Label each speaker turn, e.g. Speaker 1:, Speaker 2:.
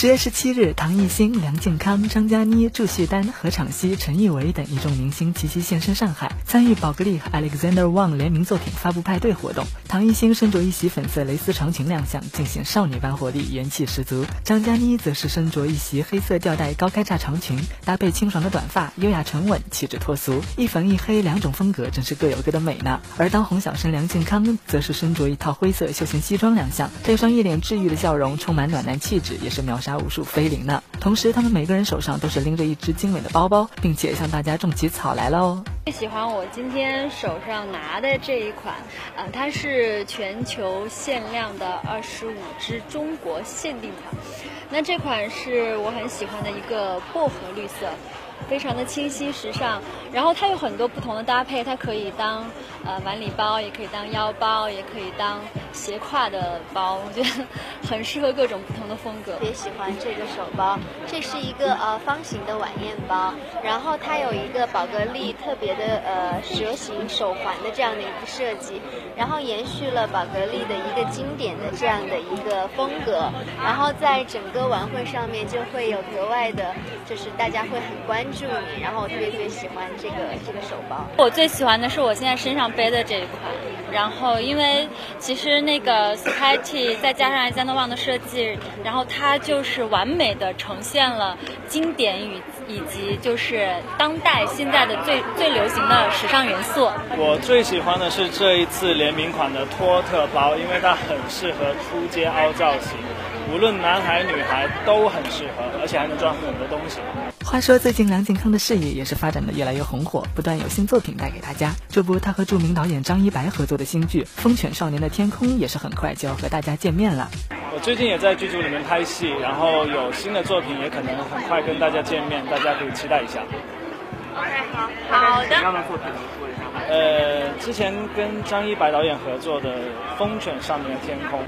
Speaker 1: 十月十七日，唐艺昕、梁靖康、张嘉倪、祝绪丹、何昶希、陈亦维等一众明星齐齐现身上海，参与宝格丽和 Alexander Wang 联名作品发布派对活动。唐艺昕身着一袭粉色蕾丝长裙亮相，尽显少女般活力，元气十足。张嘉倪则是身着一袭黑色吊带高开叉长裙，搭配清爽的短发，优雅沉稳，气质脱俗。一粉一黑两种风格，真是各有各的美呢。而当红小生梁靖康则是身着一套灰色休闲西装亮相，配上一脸治愈的笑容，充满暖男气质，也是秒杀拿无数飞灵呢。同时，他们每个人手上都是拎着一只精美的包包，并且向大家种起草来了哦。
Speaker 2: 最喜欢我今天手上拿的这一款，呃，它是全球限量的二十五只中国限定款。那这款是我很喜欢的一个薄荷绿色。非常的清新时尚，然后它有很多不同的搭配，它可以当呃晚礼包，也可以当腰包，也可以当斜挎的包，我觉得很适合各种不同的风格。
Speaker 3: 特别喜欢这个手包，这是一个呃方形的晚宴包，然后它有一个宝格丽特别的呃蛇形手环的这样的一个设计，然后延续了宝格丽的一个经典的这样的一个风格，然后在整个晚会上面就会有格外的，就是大家会很关。注你，然后我特别特别喜欢这个这个手包。
Speaker 2: 我最喜欢的是我现在身上背的这一款，然后因为其实那个 SkyT，再加上 Alexander Wang 的设计，然后它就是完美的成呈现了经典与以及就是当代现在的最最流行的时尚元素。
Speaker 4: 我最喜欢的是这一次联名款的托特包，因为它很适合出街凹造型，无论男孩女孩都很适合，而且还能装很多东西。
Speaker 1: 话说，最近梁靖康的事业也是发展的越来越红火，不断有新作品带给大家。这不，他和著名导演张一白合作的新剧《风犬少年的天空》也是很快就要和大家见面了。
Speaker 4: 我最近也在剧组里面拍戏，然后有新的作品也可能很快跟大家见面，大家可以期待一下。
Speaker 2: OK，好的。
Speaker 4: 样的作品。呃，之前跟张一白导演合作的《风犬少年的天空》。